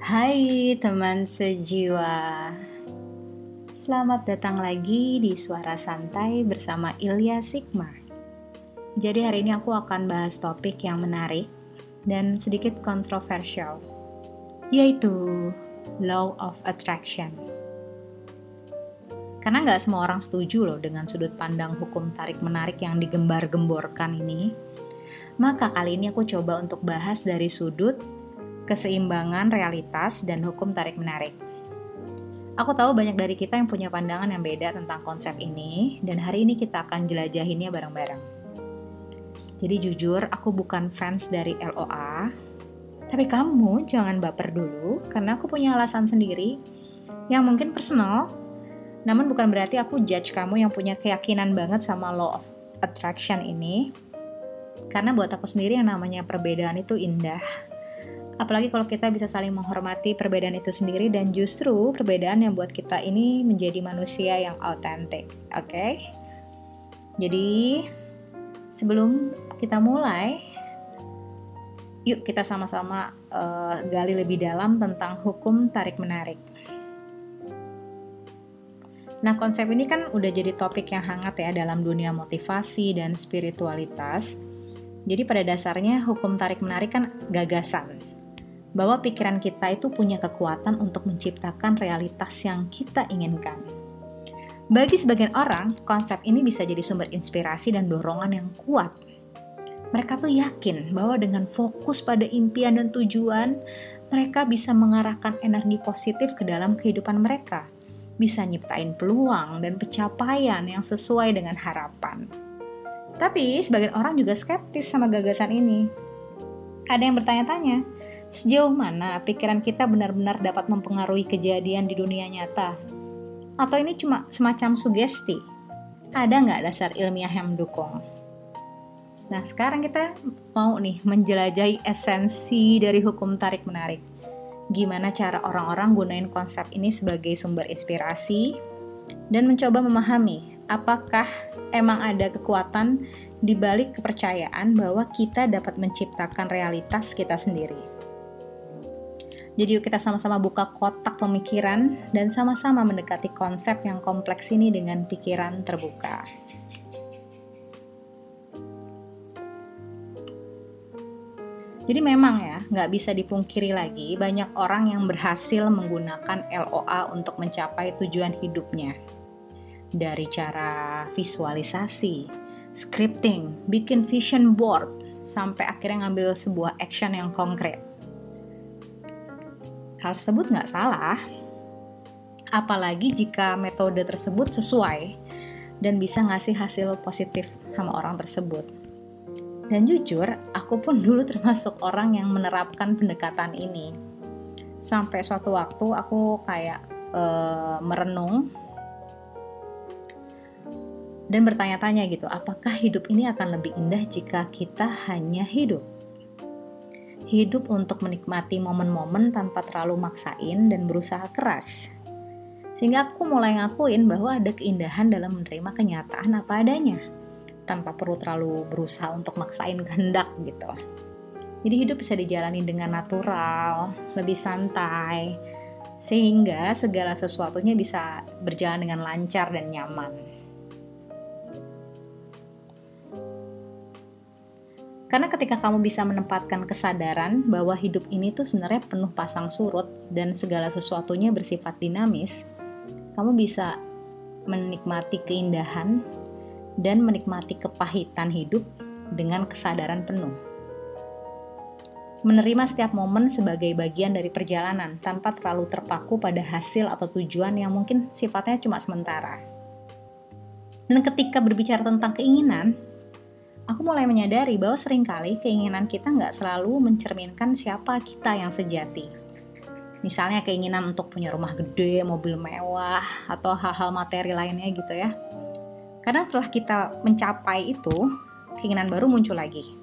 Hai teman sejiwa. Selamat datang lagi di Suara Santai bersama Ilya Sigma. Jadi hari ini aku akan bahas topik yang menarik dan sedikit kontroversial Yaitu Law of Attraction. Karena nggak semua orang setuju loh dengan sudut pandang hukum tarik-menarik yang digembar-gemborkan ini Maka kali ini aku coba untuk bahas dari sudut keseimbangan realitas, dan hukum tarik-menarik. Aku tahu banyak dari kita yang punya pandangan yang beda tentang konsep ini, dan hari ini kita akan jelajahinnya bareng-bareng. Jadi jujur, aku bukan fans dari LOA, tapi kamu jangan baper dulu, karena aku punya alasan sendiri yang mungkin personal, namun bukan berarti aku judge kamu yang punya keyakinan banget sama law of attraction ini. Karena buat aku sendiri yang namanya perbedaan itu indah, Apalagi kalau kita bisa saling menghormati perbedaan itu sendiri dan justru perbedaan yang buat kita ini menjadi manusia yang autentik. Oke? Okay? Jadi sebelum kita mulai, yuk kita sama-sama uh, gali lebih dalam tentang hukum tarik menarik. Nah, konsep ini kan udah jadi topik yang hangat ya dalam dunia motivasi dan spiritualitas. Jadi pada dasarnya hukum tarik menarik kan gagasan bahwa pikiran kita itu punya kekuatan untuk menciptakan realitas yang kita inginkan. Bagi sebagian orang, konsep ini bisa jadi sumber inspirasi dan dorongan yang kuat. Mereka tuh yakin bahwa dengan fokus pada impian dan tujuan, mereka bisa mengarahkan energi positif ke dalam kehidupan mereka, bisa nyiptain peluang dan pencapaian yang sesuai dengan harapan. Tapi sebagian orang juga skeptis sama gagasan ini. Ada yang bertanya-tanya, Sejauh mana pikiran kita benar-benar dapat mempengaruhi kejadian di dunia nyata? Atau ini cuma semacam sugesti? Ada nggak dasar ilmiah yang mendukung? Nah, sekarang kita mau nih menjelajahi esensi dari hukum tarik-menarik. Gimana cara orang-orang gunain konsep ini sebagai sumber inspirasi dan mencoba memahami apakah emang ada kekuatan di balik kepercayaan bahwa kita dapat menciptakan realitas kita sendiri. Jadi yuk kita sama-sama buka kotak pemikiran dan sama-sama mendekati konsep yang kompleks ini dengan pikiran terbuka. Jadi memang ya, nggak bisa dipungkiri lagi banyak orang yang berhasil menggunakan LOA untuk mencapai tujuan hidupnya. Dari cara visualisasi, scripting, bikin vision board, sampai akhirnya ngambil sebuah action yang konkret. Hal tersebut nggak salah, apalagi jika metode tersebut sesuai dan bisa ngasih hasil positif sama orang tersebut. Dan jujur, aku pun dulu termasuk orang yang menerapkan pendekatan ini. Sampai suatu waktu aku kayak e, merenung dan bertanya-tanya gitu, apakah hidup ini akan lebih indah jika kita hanya hidup? Hidup untuk menikmati momen-momen tanpa terlalu maksain dan berusaha keras. Sehingga aku mulai ngakuin bahwa ada keindahan dalam menerima kenyataan apa adanya, tanpa perlu terlalu berusaha untuk maksain kehendak gitu. Jadi hidup bisa dijalani dengan natural, lebih santai, sehingga segala sesuatunya bisa berjalan dengan lancar dan nyaman. Karena ketika kamu bisa menempatkan kesadaran bahwa hidup ini tuh sebenarnya penuh pasang surut dan segala sesuatunya bersifat dinamis, kamu bisa menikmati keindahan dan menikmati kepahitan hidup dengan kesadaran penuh. Menerima setiap momen sebagai bagian dari perjalanan tanpa terlalu terpaku pada hasil atau tujuan yang mungkin sifatnya cuma sementara. Dan ketika berbicara tentang keinginan, aku mulai menyadari bahwa sering kali keinginan kita nggak selalu mencerminkan siapa kita yang sejati. Misalnya keinginan untuk punya rumah gede, mobil mewah, atau hal-hal materi lainnya gitu ya. Kadang setelah kita mencapai itu, keinginan baru muncul lagi.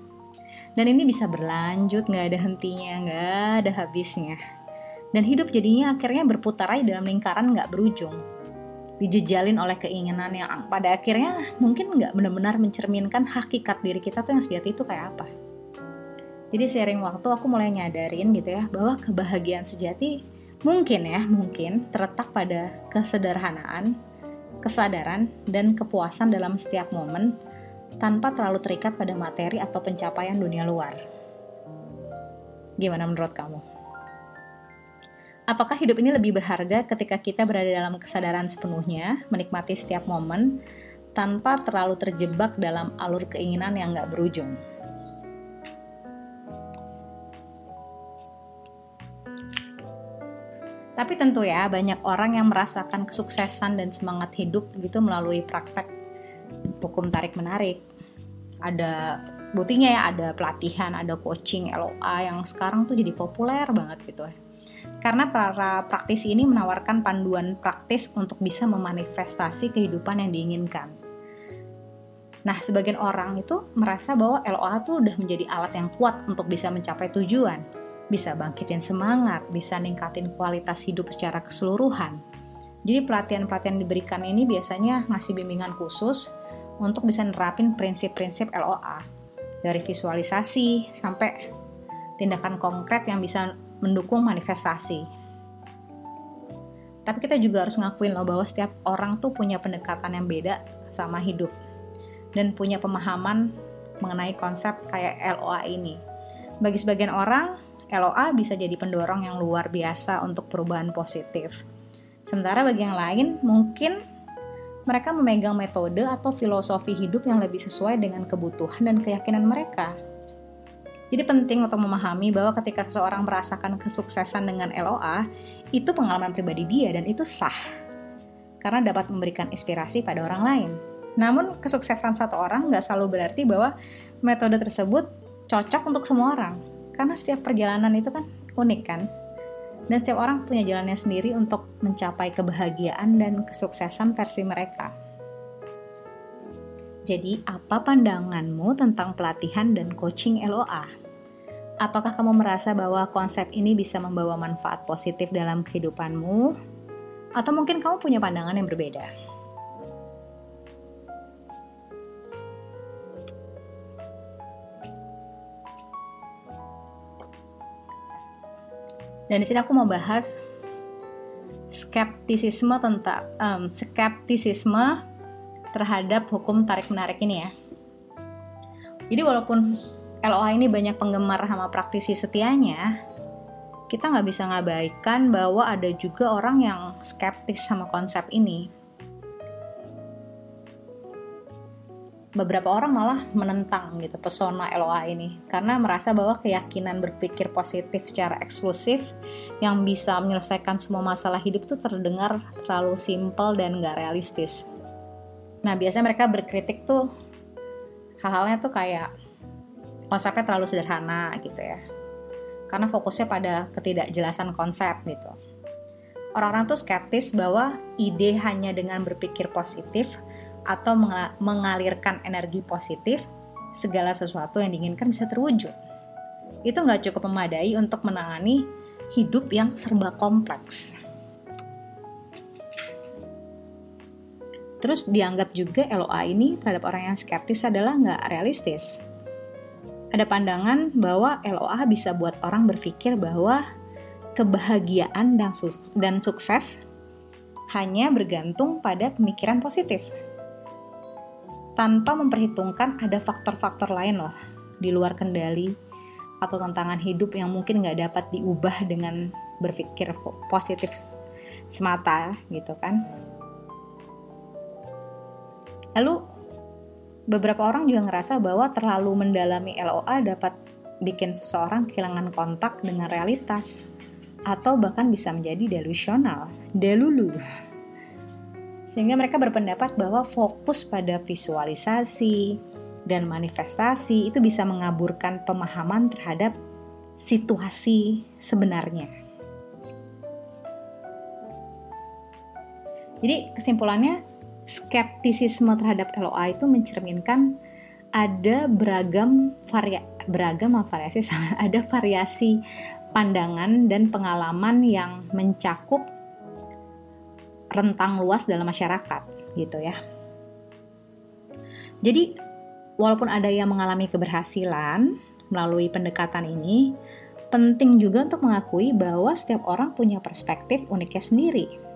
Dan ini bisa berlanjut, nggak ada hentinya, nggak ada habisnya. Dan hidup jadinya akhirnya berputar aja dalam lingkaran nggak berujung dijejalin oleh keinginan yang pada akhirnya mungkin nggak benar-benar mencerminkan hakikat diri kita tuh yang sejati itu kayak apa. Jadi sering waktu aku mulai nyadarin gitu ya bahwa kebahagiaan sejati mungkin ya, mungkin terletak pada kesederhanaan, kesadaran, dan kepuasan dalam setiap momen tanpa terlalu terikat pada materi atau pencapaian dunia luar. Gimana menurut kamu? Apakah hidup ini lebih berharga ketika kita berada dalam kesadaran sepenuhnya, menikmati setiap momen, tanpa terlalu terjebak dalam alur keinginan yang nggak berujung? Tapi tentu ya, banyak orang yang merasakan kesuksesan dan semangat hidup gitu melalui praktek hukum tarik-menarik. Ada buktinya ya, ada pelatihan, ada coaching LOA yang sekarang tuh jadi populer banget gitu ya. Karena para praktisi ini menawarkan panduan praktis untuk bisa memanifestasi kehidupan yang diinginkan. Nah, sebagian orang itu merasa bahwa LOA tuh udah menjadi alat yang kuat untuk bisa mencapai tujuan bisa bangkitin semangat, bisa ningkatin kualitas hidup secara keseluruhan. Jadi pelatihan-pelatihan diberikan ini biasanya ngasih bimbingan khusus untuk bisa nerapin prinsip-prinsip LOA. Dari visualisasi sampai tindakan konkret yang bisa mendukung manifestasi. Tapi kita juga harus ngakuin loh bahwa setiap orang tuh punya pendekatan yang beda sama hidup. Dan punya pemahaman mengenai konsep kayak LOA ini. Bagi sebagian orang, LOA bisa jadi pendorong yang luar biasa untuk perubahan positif. Sementara bagi yang lain, mungkin mereka memegang metode atau filosofi hidup yang lebih sesuai dengan kebutuhan dan keyakinan mereka. Jadi penting untuk memahami bahwa ketika seseorang merasakan kesuksesan dengan LOA, itu pengalaman pribadi dia dan itu sah. Karena dapat memberikan inspirasi pada orang lain. Namun kesuksesan satu orang nggak selalu berarti bahwa metode tersebut cocok untuk semua orang karena setiap perjalanan itu kan unik kan dan setiap orang punya jalannya sendiri untuk mencapai kebahagiaan dan kesuksesan versi mereka. Jadi, apa pandanganmu tentang pelatihan dan coaching LOA? Apakah kamu merasa bahwa konsep ini bisa membawa manfaat positif dalam kehidupanmu? Atau mungkin kamu punya pandangan yang berbeda? Dan di sini aku mau bahas skeptisisme tentang um, skeptisisme terhadap hukum tarik menarik ini ya. Jadi walaupun LOA ini banyak penggemar sama praktisi setianya, kita nggak bisa ngabaikan bahwa ada juga orang yang skeptis sama konsep ini. beberapa orang malah menentang gitu pesona LOA ini karena merasa bahwa keyakinan berpikir positif secara eksklusif yang bisa menyelesaikan semua masalah hidup itu terdengar terlalu simpel dan gak realistis. Nah biasanya mereka berkritik tuh hal-halnya tuh kayak konsepnya terlalu sederhana gitu ya karena fokusnya pada ketidakjelasan konsep gitu. Orang-orang tuh skeptis bahwa ide hanya dengan berpikir positif atau mengalirkan energi positif, segala sesuatu yang diinginkan bisa terwujud. Itu nggak cukup memadai untuk menangani hidup yang serba kompleks. Terus dianggap juga LOA ini terhadap orang yang skeptis adalah nggak realistis. Ada pandangan bahwa LOA bisa buat orang berpikir bahwa kebahagiaan dan, sukses hanya bergantung pada pemikiran positif tanpa memperhitungkan ada faktor-faktor lain loh di luar kendali atau tantangan hidup yang mungkin nggak dapat diubah dengan berpikir positif semata gitu kan. Lalu beberapa orang juga ngerasa bahwa terlalu mendalami LOA dapat bikin seseorang kehilangan kontak dengan realitas atau bahkan bisa menjadi delusional, delulu. Sehingga mereka berpendapat bahwa fokus pada visualisasi dan manifestasi itu bisa mengaburkan pemahaman terhadap situasi sebenarnya. Jadi kesimpulannya skeptisisme terhadap LOA itu mencerminkan ada beragam varia, beragam variasi ada variasi pandangan dan pengalaman yang mencakup rentang luas dalam masyarakat gitu ya. Jadi walaupun ada yang mengalami keberhasilan, melalui pendekatan ini, penting juga untuk mengakui bahwa setiap orang punya perspektif uniknya sendiri.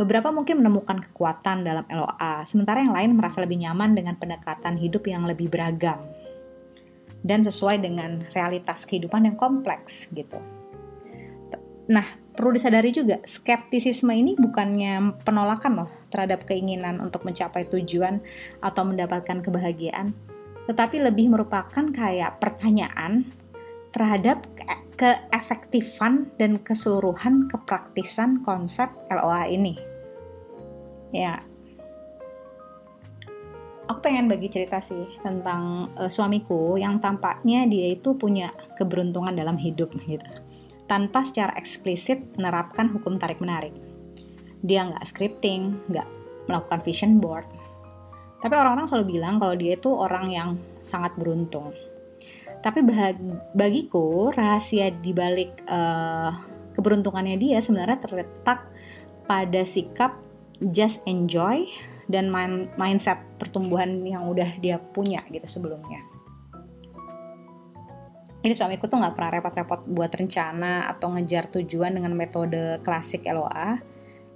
Beberapa mungkin menemukan kekuatan dalam LOA, sementara yang lain merasa lebih nyaman dengan pendekatan hidup yang lebih beragam dan sesuai dengan realitas kehidupan yang kompleks gitu. Nah, perlu disadari juga, skeptisisme ini bukannya penolakan loh terhadap keinginan untuk mencapai tujuan atau mendapatkan kebahagiaan, tetapi lebih merupakan kayak pertanyaan terhadap keefektifan dan keseluruhan kepraktisan konsep LOA ini ya. Aku pengen bagi cerita sih tentang uh, suamiku yang tampaknya dia itu punya keberuntungan dalam hidup gitu. Tanpa secara eksplisit menerapkan hukum tarik menarik dia nggak scripting nggak melakukan vision board. Tapi orang-orang selalu bilang kalau dia itu orang yang sangat beruntung. Tapi bagiku rahasia dibalik uh, keberuntungannya dia sebenarnya terletak pada sikap just enjoy dan mind, mindset pertumbuhan yang udah dia punya gitu sebelumnya. Ini suamiku tuh nggak pernah repot-repot buat rencana atau ngejar tujuan dengan metode klasik LOA.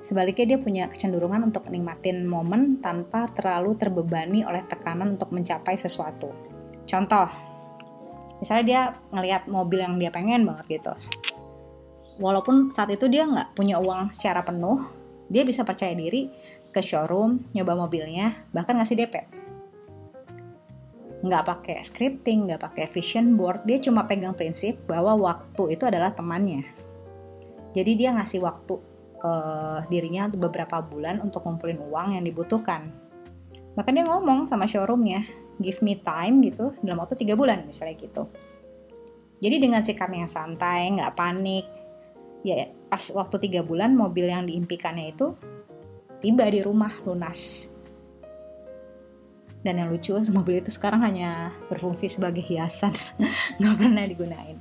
Sebaliknya dia punya kecenderungan untuk nikmatin momen tanpa terlalu terbebani oleh tekanan untuk mencapai sesuatu. Contoh, misalnya dia ngelihat mobil yang dia pengen banget gitu. Walaupun saat itu dia nggak punya uang secara penuh, dia bisa percaya diri ke showroom, nyoba mobilnya, bahkan ngasih DP. Nggak pakai scripting, nggak pakai vision board, dia cuma pegang prinsip bahwa waktu itu adalah temannya. Jadi dia ngasih waktu uh, dirinya untuk beberapa bulan untuk ngumpulin uang yang dibutuhkan. Bahkan dia ngomong sama showroomnya, give me time gitu, dalam waktu tiga bulan misalnya gitu. Jadi dengan sikap yang santai, nggak panik, ya pas waktu tiga bulan mobil yang diimpikannya itu tiba di rumah lunas. Dan yang lucu mobil itu sekarang hanya berfungsi sebagai hiasan. Nggak pernah digunain.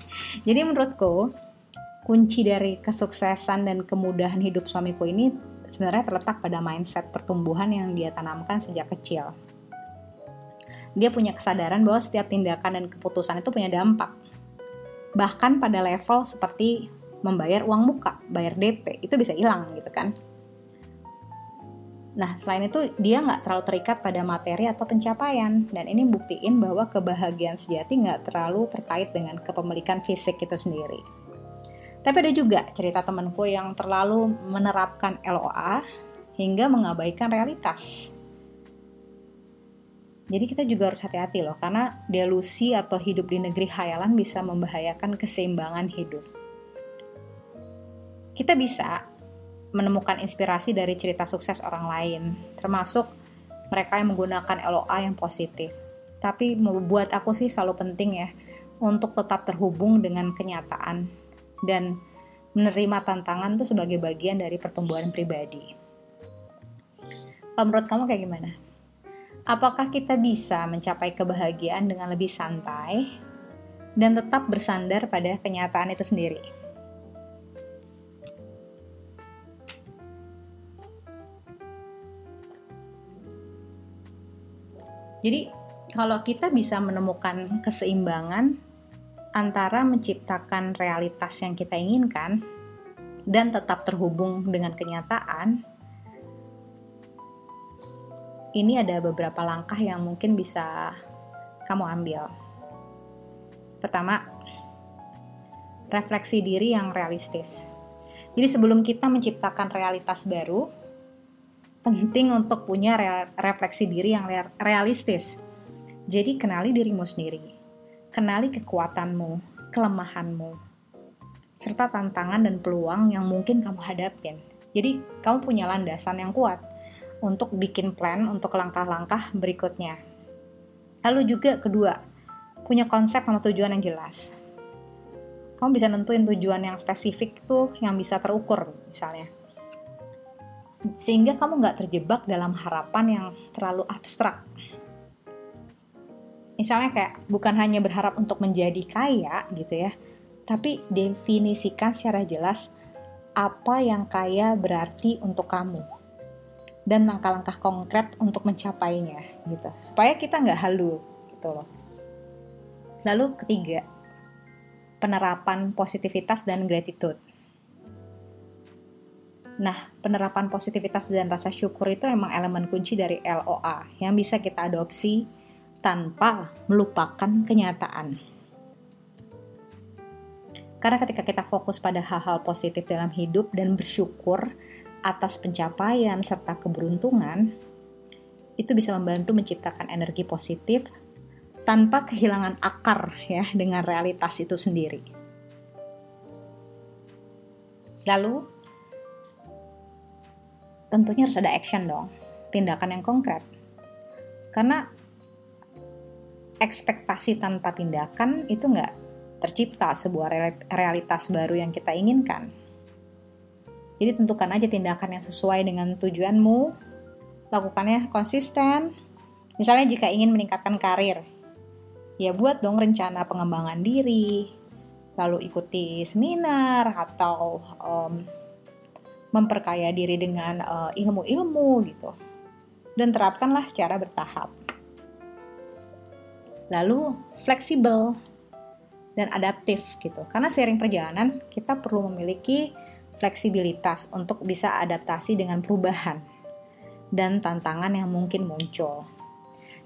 Jadi menurutku kunci dari kesuksesan dan kemudahan hidup suamiku ini sebenarnya terletak pada mindset pertumbuhan yang dia tanamkan sejak kecil. Dia punya kesadaran bahwa setiap tindakan dan keputusan itu punya dampak. Bahkan pada level seperti membayar uang muka, bayar DP, itu bisa hilang gitu kan. Nah, selain itu dia nggak terlalu terikat pada materi atau pencapaian, dan ini buktiin bahwa kebahagiaan sejati nggak terlalu terkait dengan kepemilikan fisik itu sendiri. Tapi ada juga cerita temanku yang terlalu menerapkan LOA hingga mengabaikan realitas. Jadi kita juga harus hati-hati loh, karena delusi atau hidup di negeri khayalan bisa membahayakan keseimbangan hidup kita bisa menemukan inspirasi dari cerita sukses orang lain, termasuk mereka yang menggunakan LOA yang positif. Tapi buat aku sih selalu penting ya untuk tetap terhubung dengan kenyataan dan menerima tantangan itu sebagai bagian dari pertumbuhan pribadi. Kalau menurut kamu kayak gimana? Apakah kita bisa mencapai kebahagiaan dengan lebih santai dan tetap bersandar pada kenyataan itu sendiri? Jadi kalau kita bisa menemukan keseimbangan antara menciptakan realitas yang kita inginkan dan tetap terhubung dengan kenyataan, ini ada beberapa langkah yang mungkin bisa kamu ambil. Pertama, refleksi diri yang realistis. Jadi sebelum kita menciptakan realitas baru, penting untuk punya refleksi diri yang realistis. Jadi kenali dirimu sendiri. Kenali kekuatanmu, kelemahanmu, serta tantangan dan peluang yang mungkin kamu hadapin. Jadi kamu punya landasan yang kuat untuk bikin plan untuk langkah-langkah berikutnya. Lalu juga kedua, punya konsep sama tujuan yang jelas. Kamu bisa nentuin tujuan yang spesifik tuh yang bisa terukur misalnya sehingga kamu nggak terjebak dalam harapan yang terlalu abstrak. Misalnya kayak bukan hanya berharap untuk menjadi kaya gitu ya, tapi definisikan secara jelas apa yang kaya berarti untuk kamu dan langkah-langkah konkret untuk mencapainya gitu supaya kita nggak halu gitu loh Lalu ketiga, penerapan positivitas dan gratitude. Nah, penerapan positivitas dan rasa syukur itu emang elemen kunci dari LOA yang bisa kita adopsi tanpa melupakan kenyataan. Karena ketika kita fokus pada hal-hal positif dalam hidup dan bersyukur atas pencapaian serta keberuntungan, itu bisa membantu menciptakan energi positif tanpa kehilangan akar ya dengan realitas itu sendiri. Lalu tentunya harus ada action dong, tindakan yang konkret. Karena ekspektasi tanpa tindakan itu nggak tercipta sebuah realitas baru yang kita inginkan. Jadi tentukan aja tindakan yang sesuai dengan tujuanmu, lakukannya konsisten. Misalnya jika ingin meningkatkan karir, ya buat dong rencana pengembangan diri, lalu ikuti seminar atau um, memperkaya diri dengan uh, ilmu-ilmu gitu. Dan terapkanlah secara bertahap. Lalu fleksibel dan adaptif gitu. Karena sering perjalanan kita perlu memiliki fleksibilitas untuk bisa adaptasi dengan perubahan dan tantangan yang mungkin muncul.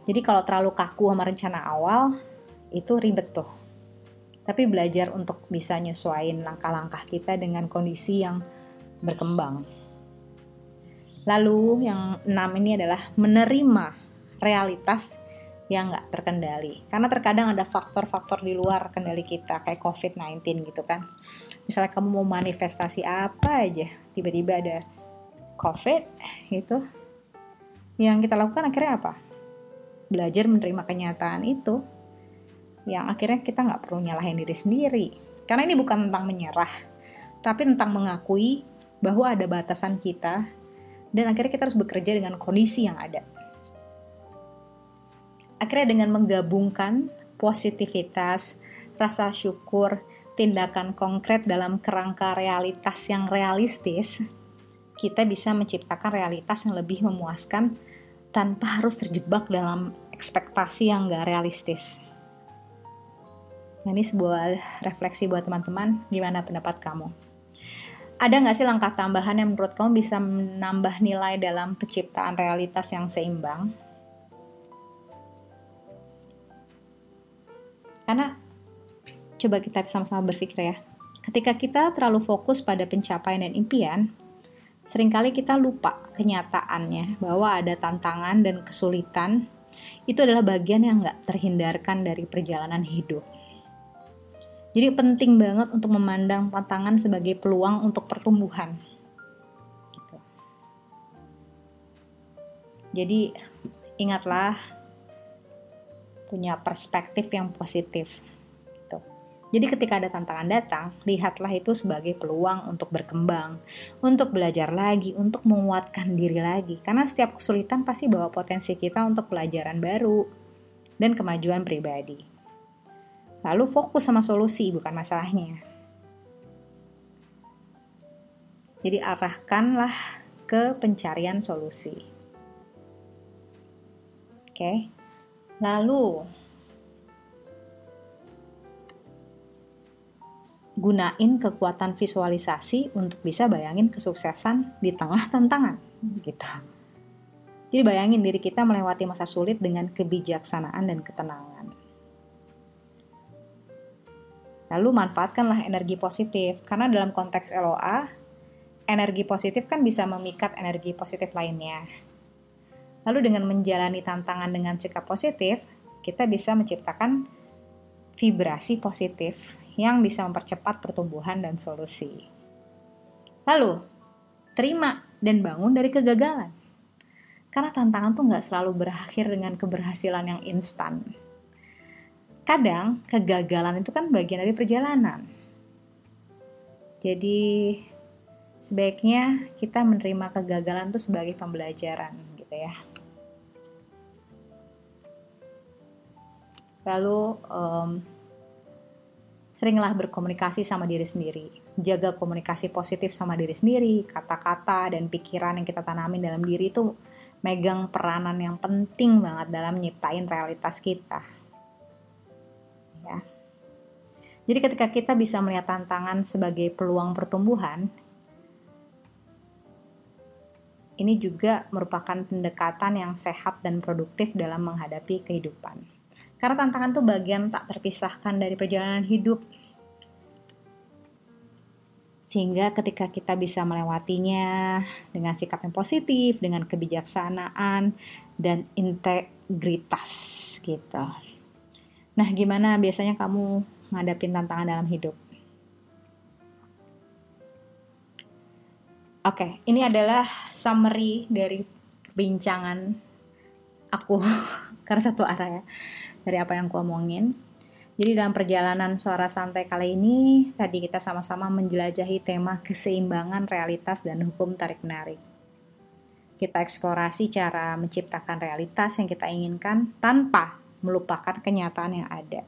Jadi kalau terlalu kaku sama rencana awal, itu ribet tuh. Tapi belajar untuk bisa nyesuaiin langkah-langkah kita dengan kondisi yang berkembang. Lalu yang enam ini adalah menerima realitas yang nggak terkendali. Karena terkadang ada faktor-faktor di luar kendali kita, kayak COVID-19 gitu kan. Misalnya kamu mau manifestasi apa aja, tiba-tiba ada COVID gitu. Yang kita lakukan akhirnya apa? belajar menerima kenyataan itu yang akhirnya kita nggak perlu nyalahin diri sendiri karena ini bukan tentang menyerah tapi tentang mengakui bahwa ada batasan kita dan akhirnya kita harus bekerja dengan kondisi yang ada akhirnya dengan menggabungkan positivitas rasa syukur tindakan konkret dalam kerangka realitas yang realistis kita bisa menciptakan realitas yang lebih memuaskan tanpa harus terjebak dalam ekspektasi yang gak realistis. Nah, ini sebuah refleksi buat teman-teman, gimana pendapat kamu? Ada nggak sih langkah tambahan yang menurut kamu bisa menambah nilai dalam penciptaan realitas yang seimbang? Karena coba kita sama-sama berpikir ya, ketika kita terlalu fokus pada pencapaian dan impian, sering kali kita lupa kenyataannya bahwa ada tantangan dan kesulitan itu adalah bagian yang nggak terhindarkan dari perjalanan hidup. Jadi penting banget untuk memandang tantangan sebagai peluang untuk pertumbuhan. Gitu. Jadi ingatlah punya perspektif yang positif jadi ketika ada tantangan datang, lihatlah itu sebagai peluang untuk berkembang, untuk belajar lagi, untuk menguatkan diri lagi. Karena setiap kesulitan pasti bawa potensi kita untuk pelajaran baru dan kemajuan pribadi. Lalu fokus sama solusi, bukan masalahnya. Jadi arahkanlah ke pencarian solusi. Oke. Lalu gunain kekuatan visualisasi untuk bisa bayangin kesuksesan di tengah tantangan gitu. Jadi bayangin diri kita melewati masa sulit dengan kebijaksanaan dan ketenangan. Lalu manfaatkanlah energi positif karena dalam konteks LOA energi positif kan bisa memikat energi positif lainnya. Lalu dengan menjalani tantangan dengan sikap positif, kita bisa menciptakan vibrasi positif yang bisa mempercepat pertumbuhan dan solusi. Lalu, terima dan bangun dari kegagalan. Karena tantangan tuh nggak selalu berakhir dengan keberhasilan yang instan. Kadang kegagalan itu kan bagian dari perjalanan. Jadi sebaiknya kita menerima kegagalan itu sebagai pembelajaran gitu ya. Lalu um, seringlah berkomunikasi sama diri sendiri. Jaga komunikasi positif sama diri sendiri, kata-kata dan pikiran yang kita tanamin dalam diri itu megang peranan yang penting banget dalam nyiptain realitas kita. Ya. Jadi ketika kita bisa melihat tantangan sebagai peluang pertumbuhan, ini juga merupakan pendekatan yang sehat dan produktif dalam menghadapi kehidupan. Karena tantangan itu bagian tak terpisahkan dari perjalanan hidup. Sehingga ketika kita bisa melewatinya dengan sikap yang positif, dengan kebijaksanaan dan integritas gitu. Nah, gimana biasanya kamu ngadapin tantangan dalam hidup? Oke, okay, ini adalah summary dari perbincangan aku karena satu arah ya dari apa yang aku omongin. Jadi dalam perjalanan suara santai kali ini tadi kita sama-sama menjelajahi tema keseimbangan realitas dan hukum tarik menarik. Kita eksplorasi cara menciptakan realitas yang kita inginkan tanpa melupakan kenyataan yang ada.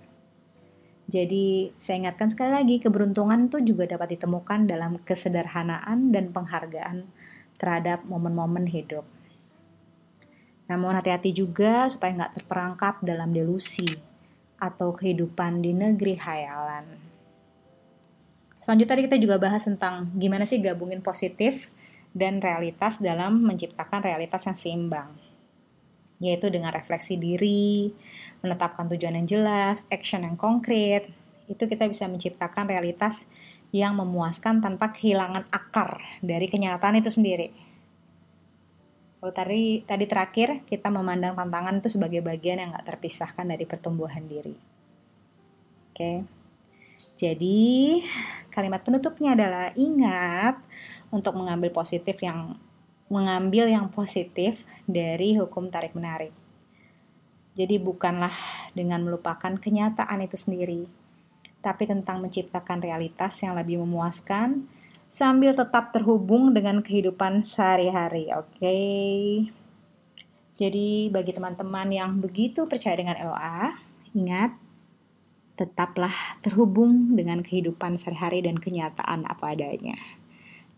Jadi saya ingatkan sekali lagi, keberuntungan itu juga dapat ditemukan dalam kesederhanaan dan penghargaan terhadap momen-momen hidup. Namun hati-hati juga supaya nggak terperangkap dalam delusi atau kehidupan di negeri hayalan. Selanjutnya tadi kita juga bahas tentang gimana sih gabungin positif dan realitas dalam menciptakan realitas yang seimbang yaitu dengan refleksi diri, menetapkan tujuan yang jelas, action yang konkret, itu kita bisa menciptakan realitas yang memuaskan tanpa kehilangan akar dari kenyataan itu sendiri. Kalau tadi, tadi terakhir kita memandang tantangan itu sebagai bagian yang gak terpisahkan dari pertumbuhan diri. Oke, jadi kalimat penutupnya adalah ingat untuk mengambil positif yang mengambil yang positif dari hukum tarik menarik. Jadi bukanlah dengan melupakan kenyataan itu sendiri, tapi tentang menciptakan realitas yang lebih memuaskan sambil tetap terhubung dengan kehidupan sehari-hari. Oke. Okay? Jadi bagi teman-teman yang begitu percaya dengan LOA, ingat tetaplah terhubung dengan kehidupan sehari-hari dan kenyataan apa adanya.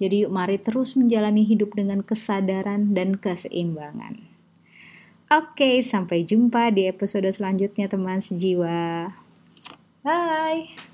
Jadi yuk mari terus menjalani hidup dengan kesadaran dan keseimbangan. Oke, sampai jumpa di episode selanjutnya teman sejiwa. Bye.